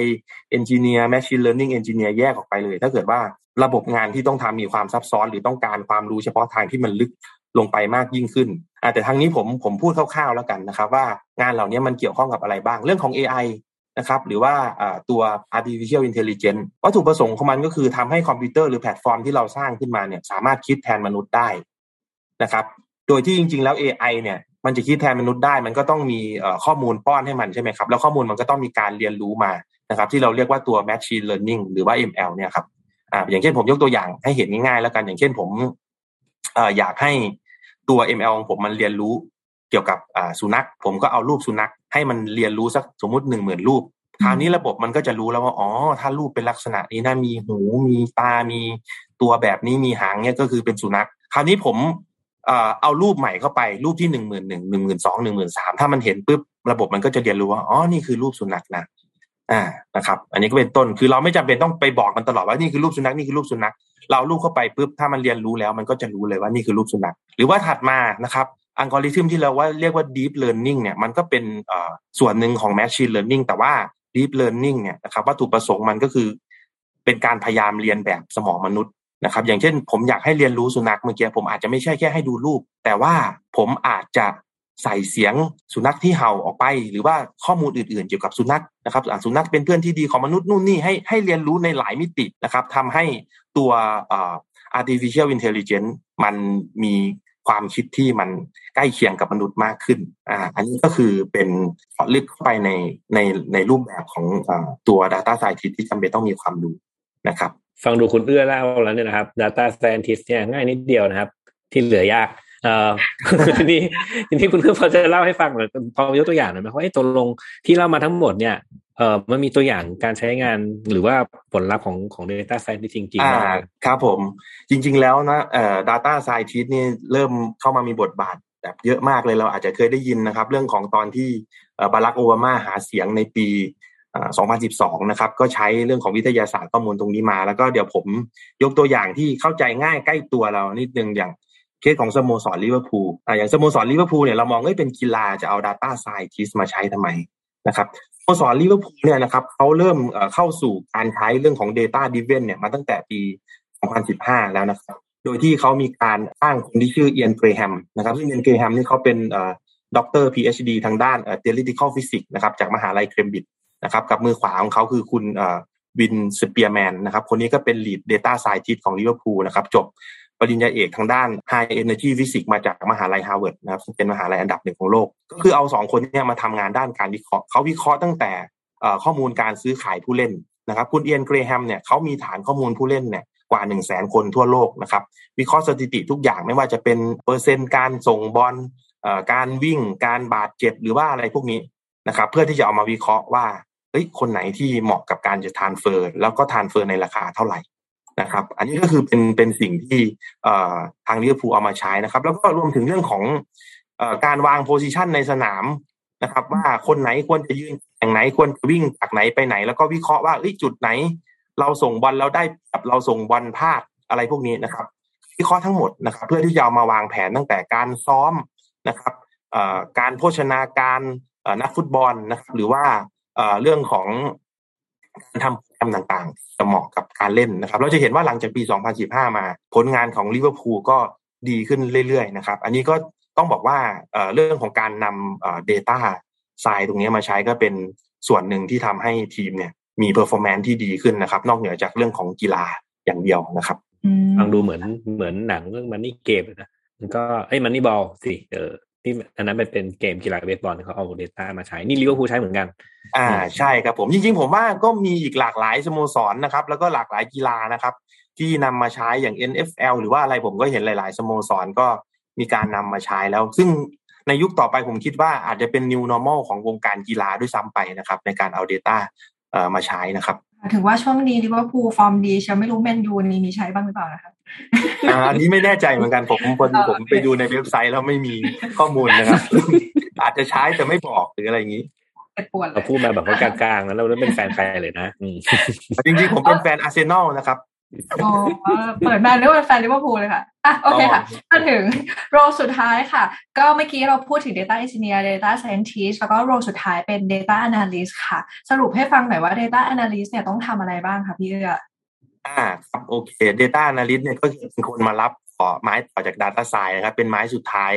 Engineer Machine Learning Engineer แยกออกไปเลย ถ้าเกิดว่าระบบงานที่ต้องทำมีความซับซ้อน หรือต้องการความรู้เฉพาะทางที่มันลึก ลงไปมากยิ่งขึ้นแต่ทางนี้ผมผมพูดคร่าวๆแล้วกันนะครับ ว่างานเหล่านี้มันเกี่ยวข้องกับอะไรบ้างเรื่องของ AI นะครับหรือว่าตัว artificial intelligence วัตถุประสงค์ของมันก็คือทำให้คอมพิวเตอร์หรือแพลตฟอร์มที่เราสร้างขึ้นมาเนี่ยสามารถคิดแทนมนุษย์ได้นะครับ โดยที่จริง ๆ แล้ว AI เนี่ยมันจะคิดแทนมนุษย์ได้ มันก็ต้องมีข้อมูลป้อนให้มันใช่ไหมครับ แล้วข้อมูลมันก็ต้องมีการเรียนรู้มานะครับ ที่เราเรียกว่าตัว machine learning หรือว่า ML เนี่ยครับอ่าอย่างเช่นผมยกตัวอย่างให้เห็นง่ายๆแล้วกันอย่างเช่นผมอยากให้ ตัว ML ของผมมันเรียนรู้เกี่ยวกับสุนัข ผมก็เอารูปสุนัข ให้มันเรียนรู้สักสมมติหนึ่งหมื่นรูปคราวนี้ระบบมันก็จะรู้แล้วว่าอ๋อถ้ารูปเป็นลักษณะนี้นะมีหูมีตา มีตัวแบบนี้มีหางเนี่ยก็คือเป็นสุนัข คราวนี้ผมเอารูปใหม่เข้าไปรูปที่หนึ่งหมื่นหนึ่งหนึ่งหมื่นสองหนึ่งหมื่นสามถ้ามันเห็นปุ๊บระบบมันก็จะเรียนรู้ว่าอ๋อนี่คือรูปสุนัขนะ อ่านะครับ อันนี้ก็เป็นต้นคือเราไม่จำเป็นต้องไปบอกมันตลอดว่านี่คือรูปสุนัขนี่คือรูปสุนัขเราลูกเข้าไปปุ๊บถ้ามันเรียนรู้แล้ว มันก็จะรู้เลยว่านี่คือรูปสุนัขหรือว่าถัดมานะครับอัลกอริทึมที่เราว่าเรียกว่า deep learning เนี่ยมันก็เป็นส่วนหนึ่งของ machine learning แต่ว่า deep learning เนี่ยนะครับวัตถุประสงค์มันก็คือ เป็นการพยายามเรียนแบบสมองมนุษย์นะครับ อย่างเช่น ผมอยากให้เรียนรู้สุนัขเมื่อกี้ผมอาจจะไม่ใช่แค่ให้ดูรูป แต่ว่าผมอาจจะ ใส่เสียงสุนัขที่เห่าออกไป หรือว่าข้อมูลอื่นๆ เกี่ยวกับสุนัขนะครับสุนัขเป็นเพื่อนที่ดีของมนุษย์นู่นนี่ให้ให้เรียนรู้ในหลายมิตินะครับทำให้ตัว artificial intelligence มันมีความคิดที่มันใกล้เคียงกับมนุษย์มากขึ้น อ่า อันนี้ก็คือเป็นลึกเข้าไปในในในรูปแบบของอตัว data scientist ที่จำเป็นต้องมีความรู้นะครับ ฟังดูคุณเอื้อเล่าแล้วเนี่ยนะครับ Data Scientist เนี่ยง่ายนิดเดียวนะครับ ที่เหลือยาก ทีนี้ทีนี้คุณเอื้อพอจะเล่าให้ฟังหน่อยพอยกตัวอย่างหน่อยไหมว่าไอ้ตัวลงที่เล่ามาทั้งหมดเนี่ยเอ่อมันมีตัวอย่างการใช้งานหรือว่าผลลัพธ์ของของ Data Scientist จริงๆอ่าบ้างไหมครับผม จริง ๆ แล้วนะเอ่อ data scientist นี่เริ่มเข้ามามีบทบาทแบบเยอะมากเลยเราอาจจะเคยได้ยินนะครับ เรื่องของตอนที่เอ่อบารักโอบามาหาเสียงในปีเอ่อ2012 นะครับ ก็ใช้เรื่องของวิทยาศาสตร์ข้อมูลตรงนี้มา แล้วก็เดี๋ยวผมยกตัวอย่างที่เข้าใจง่ายใกล้ตัวเรานิดนึงอย่าง เคสของสโมสรลิเวอร์พูลอ่าอย่างสโมสรลิเวอร์พูลเนี่ยเรามองว่าเอ้ยเป็นกีฬาจะเอา data scientist มาใช้ทำไมนะครับสโมสรลิเวอร์พูลเนี่ยนะครับเขาเริ่มเอ่อเข้าสู่การใช้เรื่องของ Data Driven เนี่ยมาตั้งแต่ปี 2015 แล้วนะครับโดยที่เขามีการจ้างคนที่ชื่อเอียนเกรแฮมนะครับซึ่งเอียนเกรแฮมนี่เขาเป็นเอ่อด็อกเตอร์ PhD ทางด้านเอ่อ theoretical physics นะครับจากมหาลัยเคมบริดจ์นะครับกับมือขวาของเขาคือคุณเอ่อวิลสเปียร์แมนนะครับคนนี้ก็เป็น lead data scientist ของลิเวอร์พูลนะครับจบ ปริญญาเอกทางด้าน High Energy Physics มาจากมหาลัยฮาร์วาร์ดนะครับเป็นมหาลัยอันดับหนึ่งของโลก ก็คือเอาสองคนเนี้มาทำงานด้านการวิเคราะห์เขาวิเคราะห์ตั้งแต่ข้อมูลการซื้อขายผู้เล่นนะครับคุณเอียนเกรแฮมเนี่ยเขามีฐานข้อมูลผู้เล่นเนี่ยกว่า 1 0 0 0 0แสนคนทั่วโลกนะครับวิเคราะห์สถิติทุกอย่างไม่ว่าจะเป็นเปอร์เซ็นต์การส่งบอลการวิ่งการบาดเจ็บหรือว่าอะไรพวกนี้นะครับเพื่อที่จะเอามาวิเคราะห์ว่าเฮ้ยคนไหนที่เหมาะกับการจะ transfer แล้วก็ transfer ในราคาเท่าไหร่ นะครับ อันนี้ก็คือเป็นเป็นสิ่งที่ทางลิเวอร์พูลเอามาใช้นะครับ แล้วก็รวมถึงเรื่องของอการวาง position ในสนามนะครับ ว่าคนไหนควรจะยืนอย่างไหนควรจะวิ่งจากไหนไปไหน แล้วก็วิเคราะห์ว่าจุดไหน เราส่งบอลเราได้แบบเราส่งบอลพลาดอะไรพวกนี้นะครับ วิเคราะห์ทั้งหมดนะครับ เพื่อที่จะามาวางแผนตั้งแต่การซ้อมนะครับการโภชนาการนักฟุตบอลนะครับ หรือว่าเรื่องของการทำโปร รมต่างๆจะเหมาะกับการเล่นนะครับ เราจะเห็นว่าหลังจากปี 2015 มา ผลงานของลิเวอร์พูลก็ดีขึ้นเรื่อยๆนะครับ อันนี้ก็ต้องบอกว่าเอ่อเรื่องของการนำเอ่อ data ทรายตรงนี้มาใช้ก็เป็นส่วนหนึ่งที่ทำให้ทีมเนี่ยมี performance ที่ดีขึ้นนะครับ นอกเหนือจากเรื่องของกีฬาอย่างเดียวนะครับอืมฟังดูเหมือนเหมือนหนังเรื่องมันนี่เกมนะมันก็เอ้ยมันนี่บอลสิเออ ที่อันนั้นเป็นเป็นเกมกีฬาเบสบอลเขาเอา Data มาใช้ นี่ลิเวอร์พูลใช้เหมือนกัน อ่าใช่ครับผมจริงๆ ผมว่าก็มีอีกหลากหลายสโมสรนะครับ แล้วก็หลากหลายกีฬานะครับ ที่นำมาใช้อย่าง NFL หรือว่าอะไรผมก็เห็นหลาย ๆสโมสรก็มีการนำมาใช้แล้ว ซึ่งในยุคต่อไปผมคิดว่าอาจจะเป็น new normal ของวงการกีฬาด้วยซ้ำไปนะครับ ในการเอา Data เอ่อมาใช้นะครับ ถึงว่าช่วงนี้ลิเวอร์พูลฟอร์มดีเชียวไม่รู้แมนยูนี่มีใช้บ้างหรือเปล่านะคะอ่าอันนี้ไม่แน่ใจเหมือนกันผมพอดีผมไปดูในเว็บไซต์แล้วไม่มีข้อมูลนะครับ อาจจะใช้แต่ไม่บอกหรืออะไรอย่างนี้เจ็บปวดเลยเราพูดมาแบบว่ากลางๆแล้วเราเป็นแฟนใครเลยนะอืมจริงๆผมเป็นแฟนอาร์เซนอลนะครับ อ๋อเปิดมาเรียกว่าเป็นแฟนลิเวอร์พูลเลยค่ะอะโอเคค่ะมาถึง role สุดท้ายค่ะ ก็เมื่อกี้เราพูดถึง Data Engineer Data Scientist แล้วก็ role สุดท้ายเป็น Data Analyst ค่ะ สรุปให้ฟังหน่อยว่า Data Analyst เนี่ยต้องทำอะไรบ้างคะพี่เอื้ออ่าครับโอเค Data Analyst เนี่ยก็คือเป็นคนมารับต่อไม้ต่อจาก Data Science นะครับ เป็นไม้สุดท้าย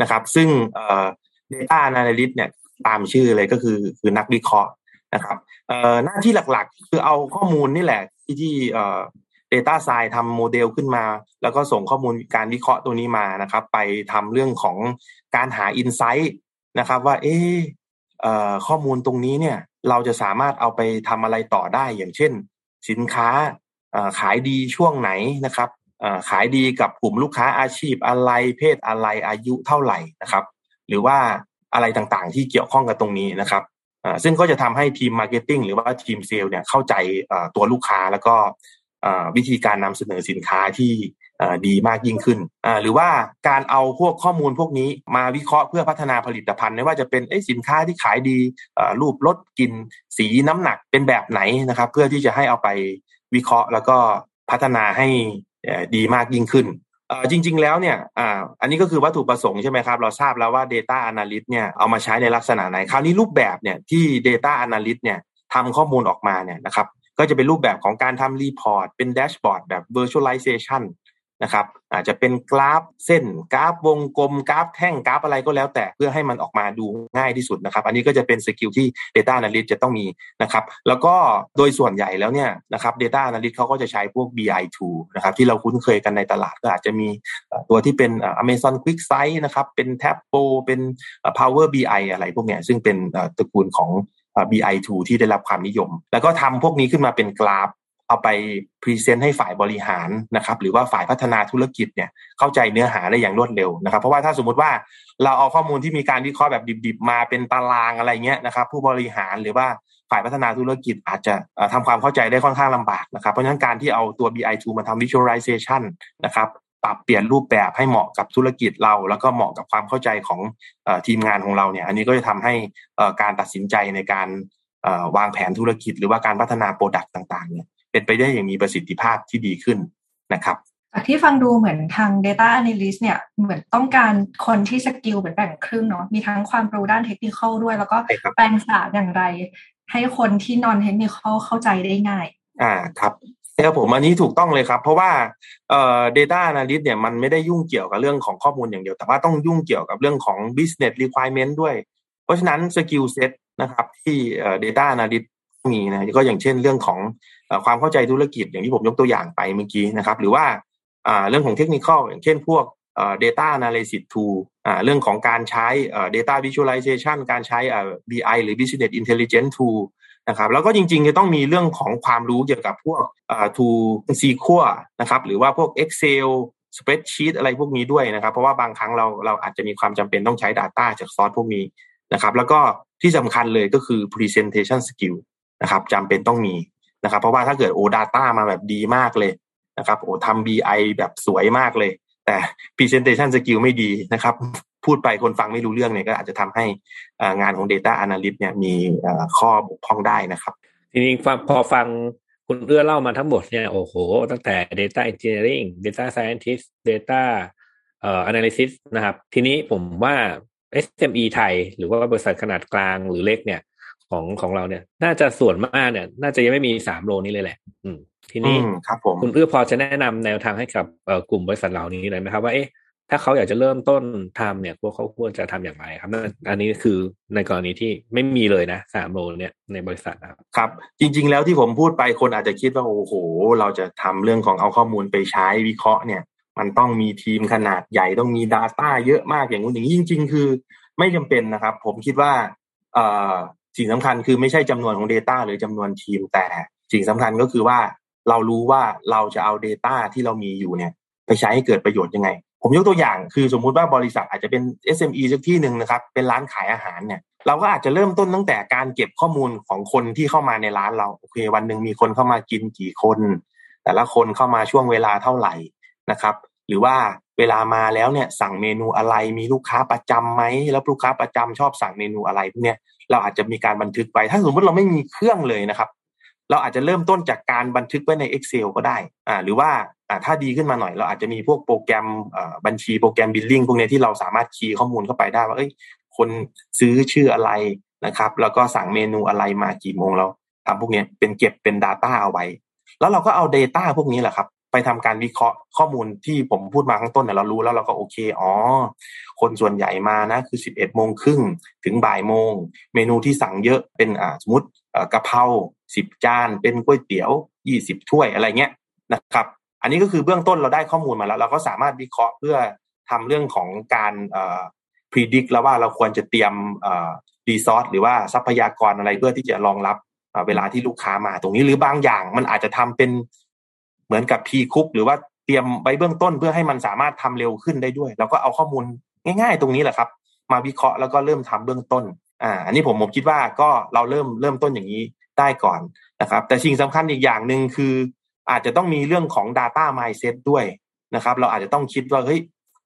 นะครับ ซึ่งเอ่อ Data Analyst เนี่ยตามชื่อเลยก็คือคือนักวิเคราะห์นะครับเอ่อหน้าที่หลักๆ คือเอาข้อมูลนี่แหละที่ที่เอ่อ Data s c i e n ทำโมเดลขึ้นมา แล้วก็ส่งข้อมูลการวิเคราะห์ตัวนี้มานะครับ ไปทำเรื่องของการหา Insight นะครับว่าเอ๊ะเอ่อข้อมูลตรงนี้เนี่ยเราจะสามารถเอาไปทำอะไรต่อได้อย่างเช่น สินค้าขายดีช่วงไหนนะครับขายดีกับกลุ่มลูกค้าอาชีพอะไรเพศอะไรอายุเท่าไหร่นะครับ หรือว่าอะไรต่างๆ ที่เกี่ยวข้องกับตรงนี้นะครับซึ่งก็จะทำให้ทีม marketing หรือว่าทีมเซลล์เนี่ยเข้าใจตัวลูกค้าแล้วก็ วิธีการนำเสนอสินค้าที่ดีมากยิ่งขึ้น หรือว่าการเอาพวกข้อมูลพวกนี้มาวิเคราะห์เพื่อพัฒนาผลิตภัณฑ์ไม่ว่าจะเป็นสินค้าที่ขายดีรูปรสกลิ่นสีน้ำหนักเป็นแบบไหนนะครับ เพื่อที่จะให้เอาไปวิเคราะห์แล้วก็พัฒนาให้ดีมากยิ่งขึ้นจริง ๆ แล้วเนี่ยออันนี้ก็คือวัตถุประสงค์ใช่ไหมครับ เราทราบแล้วว่า Data Analyst เนี่ยเอามาใช้ในลักษณะไหน คราวนี้รูปแบบเนี่ยที่ Data Analyst เนี่ยทำข้อมูลออกมาเนี่ยนะครับ ก็จะเป็นรูปแบบของการทำ report เป็น dashboard แบบ Visualization นะครับอาจจะเป็นกราฟเส้นกราฟวงกลมกราฟแท่งกราฟอะไรก็แล้วแต่เพื่อให้มันออกมาดูง่ายที่สุดนะครับ อันนี้ก็จะเป็น skill ที่ Data Analyst จะต้องมีนะครับ แล้วก็โดยส่วนใหญ่แล้วเนี่ยนะครับ Data Analyst เขาก็จะใช้พวก BI tool นะครับที่เราคุ้นเคยกันในตลาดก็อาจจะมีตัวที่เป็นเอ่อ Amazon QuickSight นะครับเป็น Tableau เป็น Power BI อะไรพวกเนี้ยซึ่งเป็นตระกูลของ เอ่อ BI tool ที่ได้รับความนิยม แล้วก็ทำพวกนี้ขึ้นมาเป็นกราฟ เอาไป present ให้ฝ่ายบริหารนะครับหรือว่าฝ่ายพัฒนาธุรกิจเนี่ยเข้าใจเนื้อหาได้อย่างรวดเร็วนะครับ เพราะว่าถ้าสมมุติว่าเราเอาข้อมูลที่มีการวิเคราะห์แบบดิบๆ มาเป็นตารางอะไรเงี้ยนะครับ ผู้บริหารหรือว่าฝ่ายพัฒนาธุรกิจอาจจะทำความเข้าใจได้ค่อนข้างลำบากนะครับ เพราะฉะนั้นการที่เอาตัว BI2 มาทำ visualization นะครับ ปรับเปลี่ยนรูปแบบให้เหมาะกับธุรกิจเรา แล้วก็เหมาะกับความเข้าใจของอทีมงานของเราเนี่ย อันนี้ก็จะทำให้การตัดสินใจในการวางแผนธุรกิจ หรือว่าการพัฒนา product ต่างๆเนี่ยเป็นไปได้อย่างมีประสิทธิภาพที่ดีขึ้นนะครับจากที่ฟังดูเหมือนทาง Data Analyst เนี่ยเหมือนต้องการคนที่ skill เป็นแบ่งครึ่งเนาะมีทั้งความรู้ด้านเทคนิคด้วย แล้วก็แปลงศาสตร์อย่างไร ให้คนที่ non เทคนิคเข้าใจได้ง่าย อ่าครับ ครับผมอันนี้ถูกต้องเลยครับ เพราะว่าเอ่อ data analyst เนี่ยมันไม่ได้ยุ่งเกี่ยวกับเรื่องของข้อมูลอย่างเดียว แต่ว่าต้องยุ่งเกี่ยวกับเรื่องของ business requirement ด้วย เพราะฉะนั้น skill set นะครับที่เอ่อ data analyst มีนะก็อย่างเช่นเรื่องของความเข้าใจธุรกิจอย่างที่ผมยกตัวอย่างไปเมื่อกี้นะครับ หรือว่าเรื่องของเทคนิคอย่างเช่นพวก data analysis tool เรื่องของการใช้ data visualization การใช้ BI หรือ business intelligence tool นะครับแล้วก็จริงๆจะต้องมีเรื่องของความรู้เกี่ยวกับพวกทูซีคัวนะครับหรือว่าพวก Excel spreadsheet อะไรพวกนี้ด้วยนะครับ เพราะว่าบางครั้งเราเราอาจจะมีความจำเป็นต้องใช้ Data จากซอสพวกนี้นะครับ แล้วก็ที่สำคัญเลยก็คือ presentation skill นะครับจำเป็นต้องมีนะครับ เพราะว่าถ้าเกิดโอ้ Data มาแบบดีมากเลยนะครับโอ้ทำ BI แบบสวยมากเลย แต่ presentation skill ไม่ดีนะครับ พูดไปคนฟังไม่รู้เรื่องเนี่ยก็อาจจะทำให้งานของ Data Analyst เนี่ยมีข้อบกพร่องได้นะครับทีนี้พอฟังคุณเอื้อเล่ามาทั้งหมดเนี่ยโอ้โห ตั้งแต่ Data Engineering Data Scientist Data เอ่อ Analysis นะครับ ทีนี้ผมว่า SME ไทย หรือว่าบริษัทขนาดกลางหรือเล็กเนี่ยของของเราเนี่ย น่าจะส่วนมากเนี่ย น่าจะยังไม่มีสามโลนี้เลยแหละ อืม ทีนี้ครับผมคุณเอื้อพอจะแนะนำแนวทางให้กับกลุ่มบริษัทเหล่านี้หน่อยไหมครับว่าเอ๊ะ ถ้าเขาอยากจะเริ่มต้นทำเนี่ยพวกเขาควรจะทำอย่างไรครับอันนี้คือในกรณีที่ไม่มีเลยนะสามโลเนี่ยในบริษัทครับครับ จริง ๆ แล้วที่ผมพูดไปคนอาจจะคิดว่าโอ้โห เราจะทำเรื่องของเอาข้อมูลไปใช้วิเคราะห์เนี่ย มันต้องมีทีมขนาดใหญ่ต้องมี Data เยอะมากอย่างนู้นอย่างนี้จริง ๆ คือ ไม่จำเป็นนะครับ ผมคิดว่าสิ่งสำคัญคือไม่ใช่จำนวนของ Data หรือจำนวนทีมแต่ สิ่งสำคัญก็คือว่าเรารู้ว่าเราจะเอา Data ที่เรามีอยู่เนี่ย ไปใช้ให้เกิดประโยชน์ยังไง ผมยกตัวอย่างคือสมมุติว่าบริษัทอาจจะเป็น SME สักที่หนึ่งนะครับ เป็นร้านขายอาหารเนี่ย เราก็อาจจะเริ่มต้นตั้งแต่การเก็บข้อมูลของคนที่เข้ามาในร้านเราโอเค วันหนึ่งมีคนเข้ามากินกี่คน แต่ละคนเข้ามาช่วงเวลาเท่าไหร่นะครับ หรือว่าเวลามาแล้วเนี่ยสั่งเมนูอะไรมีลูกค้าประจำไหมแล้วลูกค้าประจำชอบสั่งเมนูอะไรพวกเนี้ยเราอาจจะมีการบันทึกไปถ้าสมมติเราไม่มีเครื่องเลยนะครับ เราอาจจะเริ่มต้นจากการบันทึกไว้ใน Excel ก็ได้อ่าหรือว่าอ่าถ้าดีขึ้นมาหน่อย เราอาจจะมีพวกโปรแกรมบัญชีโปรแกรมบิลลิ่งพวกนี้ที่เราสามารถคีย์ข้อมูลเข้าไปได้ว่าเอ้ยคนซื้อชื่ออะไรนะครับ แล้วก็สั่งเมนูอะไรมากี่โมงเราทำพวกนี้เป็นเก็บเป็น Data เอาไว้ แล้วเราก็เอา Data พวกนี้แหละครับ ไปทำการวิเคราะห์ข้อมูลที่ผมพูดมาข้างต้นเนี่ยเรารู้แล้วเราก็โอเคอ๋อคนส่วนใหญ่มานะคือสิบเอ็ดโมงครึ่งถึงบ่ายโมง เมนูที่สั่งเยอะเป็นอ่าสมมติกะเพรา สิบจานเป็นก๋วยเตี๋ยวยี่สิบถ้วยอะไรเงี้ยนะครับ อันนี้ก็คือเบื้องต้นเราได้ข้อมูลมาแล้ว เราก็สามารถวิเคราะห์เพื่อทำเรื่องของการเอ่อพิจิตรแล้วว่าเราควรจะเตรียมเอ่อรีซอสหรือว่าทรัพยากรอะไรเพื่อที่จะรองรับเวลาที่ลูกค้ามาตรงนี้หรือบางอย่างมันอาจจะทำเป็นเหมือนกับพีคุกหรือว่าเตรียมไว้เบื้องต้นเพื่อให้มันสามารถทำเร็วขึ้นได้ด้วยเราก็เอาข้อมูลง่าย ๆ ตรงนี้แหละครับ มาวิเคราะห์แล้วก็เริ่มทำเบื้องต้นอ่าอันนี้ผมผมคิดว่าก็เราเริ่มเริ่มต้นอย่างนี้ ได้ก่อนนะครับ แต่สิ่งสำคัญอีกอย่างหนึ่งคือ อาจจะต้องมีเรื่องของ Data Mindset ด้วยนะครับ เราอาจจะต้องคิดว่าเฮ้ย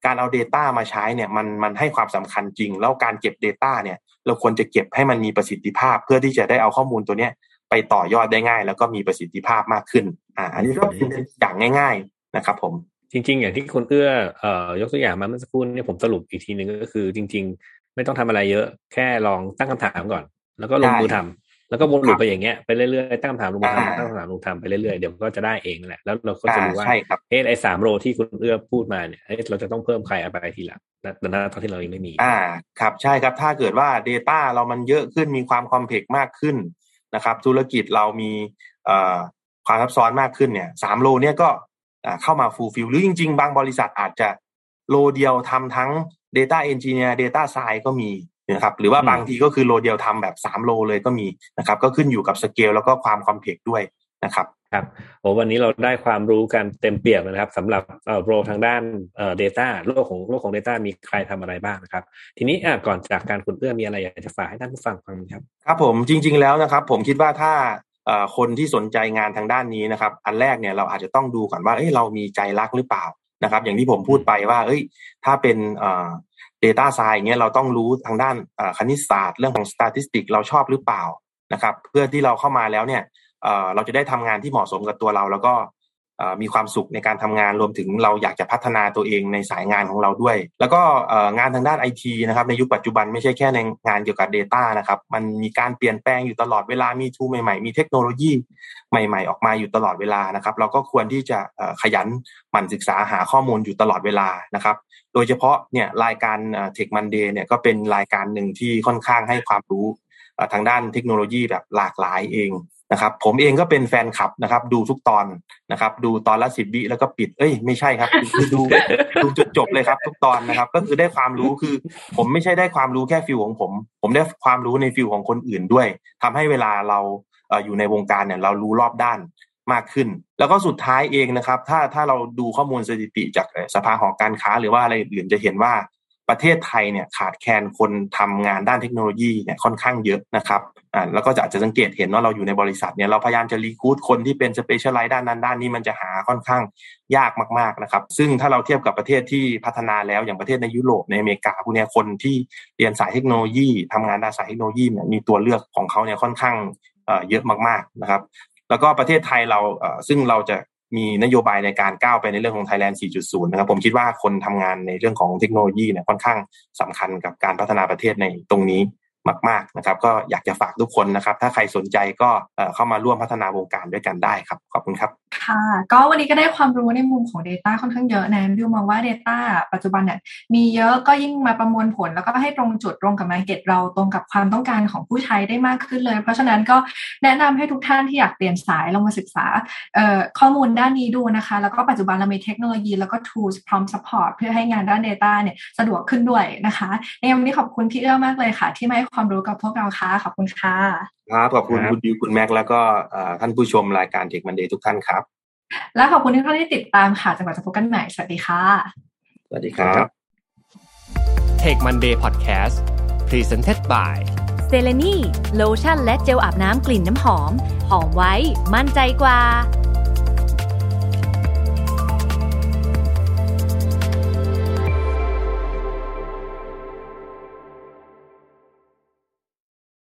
การเอา Data มาใช้เนี่ยมันมันให้ความสำคัญจริง แล้วการเก็บ Data เนี่ย เราควรจะเก็บให้มันมีประสิทธิภาพ เพื่อที่จะได้เอาข้อมูลตัวเนี้ยไปต่อยอดได้ง่าย แล้วก็มีประสิทธิภาพมากขึ้นอ่าอันนี้ก็เป็นอย่างง่าย ๆนะครับ ผมจริง ๆ อย่างที่คุณเอื้อเอ่อยกตัวอย่างมาเมื่อสักครู่เนี่ยผมสรุปอีกทีหนึ่งก็คือ จริง ๆ ไม่ต้องทำอะไรเยอะ แค่ลองตั้งคำถามก่อน แล้วก็ลงมือทำ แล้วก็วนลูปไปอย่างเงี้ยไปเรื่อยๆตั้งคำถามลงมาทำตั้งคำถามลงทำไปเรื่อยๆเดี๋ยวก็จะได้เองนั่นแหละแล้วเราก็จะรู้ว่าเฮ้ไอ้สาม role ที่คุณเอื้อพูดมาเนี่ยเราจะต้องเพิ่มใครอะไรทีหลังแต่ณตอนที่เรายังไม่มี อ่าครับใช่ครับถ้าเกิดว่า Data เรามันเยอะขึ้นมีความ complex มากขึ้นนะครับ ธุรกิจเรามีเอ่อความซับซ้อนมากขึ้นเนี่ยสาม role เนี่ยก็เข้ามา fulfill หรือจริง ๆ บางบริษัทอาจจะ role เดียวทำทั้ง Data Engineer Data Science ก็มี นะครับหรือว่าบางทีก็คือ role เดียวทำแบบ3 role เลยก็มีนะครับ ก็ขึ้นอยู่กับสเกลแล้วก็ความคอมเพล็กด้วยนะครับครับโอ้วันนี้เราได้ความรู้กันเต็มเปี่ยมนะครับสำหรับเอ่อโรทางด้านเอ่อ data โลกของโลกของ data มีใครทำอะไรบ้างนะครับ ทีนี้อะก่อนจากการคุณเอื้อมีอะไรอยากจะฝากให้ท่านผู้ฟังฟังครับครับผมจริง ๆแล้วนะครับ ผมคิดว่าถ้าคนที่สนใจงานทางด้านนี้นะครับ อันแรกเนี่ยเราอาจจะต้องดูก่อนว่าเอ้ยเรามีใจรักหรือเปล่านะครับ อย่างที่ผมพูดไปว่า เอ้ย ถ้าเป็น data science เงี้ยเราต้องรู้ทางด้านคณิตศาสตร์เรื่องของ statistics เราชอบหรือเปล่านะครับเพื่อที่เราเข้ามาแล้วเนี่ยเราจะได้ทำงานที่เหมาะสมกับตัวเรา แล้วก็มีความสุขในการทำงานรวมถึงเราอยากจะพัฒนาตัวเองในสายงานของเราด้วย แล้วก็งานทางด้านไอทีนะครับในยุคปัจจุบันไม่ใช่แค่ในงานเกี่ยวกับ Data นะครับมันมีการเปลี่ยนแปลงอยู่ตลอดเวลามีทูใหม่ๆ มีเทคโนโลยีใหม่ ๆ ออกมาอยู่ตลอดเวลานะครับ เราก็ควรที่จะขยันหมั่นศึกษาหาข้อมูลอยู่ตลอดเวลานะครับ โดยเฉพาะเนี่ยรายการ Tech Monday เนี่ยก็เป็นรายการหนึ่งที่ค่อนข้างให้ความรู้ทางด้านเทคโนโลยีแบบหลากหลายเองนะครับผมเองก็เป็นแฟนคลับนะครับ ดูทุกตอนนะครับ ดูตอนละสิบวิแล้วก็ปิด เอ้ยไม่ใช่ครับคือดูดูจดจบเลยครับ ทุกตอนนะครับ ก็คือได้ความรู้คือ ผมไม่ใช่ได้ความรู้แค่ฟิลของผม ผมได้ความรู้ในฟิลของคนอื่นด้วยทำให้เวลาเราอยู่ในวงการเนี่ยเรารู้รอบด้าน มากขึ้น แล้วก็สุดท้ายเองนะครับ ถ้าถ้าเราดูข้อมูลสถิติจากสภาหอการค้า หรือว่าอะไรอื่นจะเห็นว่าประเทศไทยเนี่ยขาดแคลนคนทำงานด้านเทคโนโลยีเนี่ยค่อนข้างเยอะนะครับอ่าแล้วก็จะอาจจะสังเกตเห็นว่าเราอยู่ในบริษัทเนี่ยเราพยายามจะ recruit คนที่เป็น specialize ด้านนั้นด้านนี้มันจะหาค่อนข้างยากมากๆนะครับ ซึ่งถ้าเราเทียบกับประเทศที่พัฒนาแล้วอย่างประเทศในยุโรปในอเมริกาพวกนี้คนที่เรียนสายเทคโนโลยีทำงานด้านสายเทคโนโลยีเนี่ยมีตัวเลือกของเขาเนี่ยค่อนข้างเยอะมากๆนะครับ แล้วก็ประเทศไทยเราซึ่งเราจะมีนโยบายในการก้าวไปในเรื่องของ Thailand 4.0 นะครับ ผมคิดว่าคนทำงานในเรื่องของเทคโนโลยีเนี่ยค่อนข้างสำคัญกับการพัฒนาประเทศในตรงนี้ มาก ๆนะครับ ก็อยากจะฝากทุกคนนะครับ ถ้าใครสนใจก็เข้ามาร่วมพัฒนาวงการด้วยกันได้ครับ ขอบคุณครับ ค่ะ ก็วันนี้ก็ได้ความรู้ในมุมของ Data ค่อนข้างเยอะนะวิวมองว่า Data ปัจจุบันเนี่ยมีเยอะก็ยิ่งมาประมวลผล แล้วก็ให้ตรงจุดตรงกับมาเก็ตเราตรงกับความต้องการของผู้ใช้ได้มากขึ้นเลย เพราะฉะนั้นก็แนะนำให้ทุกท่านที่อยากเปลี่ยนสายลงมาศึกษาข้อมูลด้านนี้ดูนะคะ แล้วก็ปัจจุบันเรามีเทคโนโลยีแล้วก็ tools พร้อม support เพื่อให้งานด้าน Data เนี่ยสะดวกขึ้นด้วยนะคะในวันนี้ขอบคุณพี่เอื้อมากเลยค่ะ ที่มาให้ความรู้กับพวกเราค่ะขอบคุณค่ะครับขอบคุณคุณดิวคุณแม็กแล้วก็ท่านผู้ชมรายการเทคมันเดย์ทุกท่านครับ และขอบคุณที่ท่านที่ติดตามค่ะจนกว่าจะพบกันใหม่สวัสดีค่ะ สวัสดีครับ Take Monday Podcast Presented by เซเลนีโลชั่นและเจลอาบน้ำกลิ่นน้ำหอม หอมไว้ มั่นใจกว่า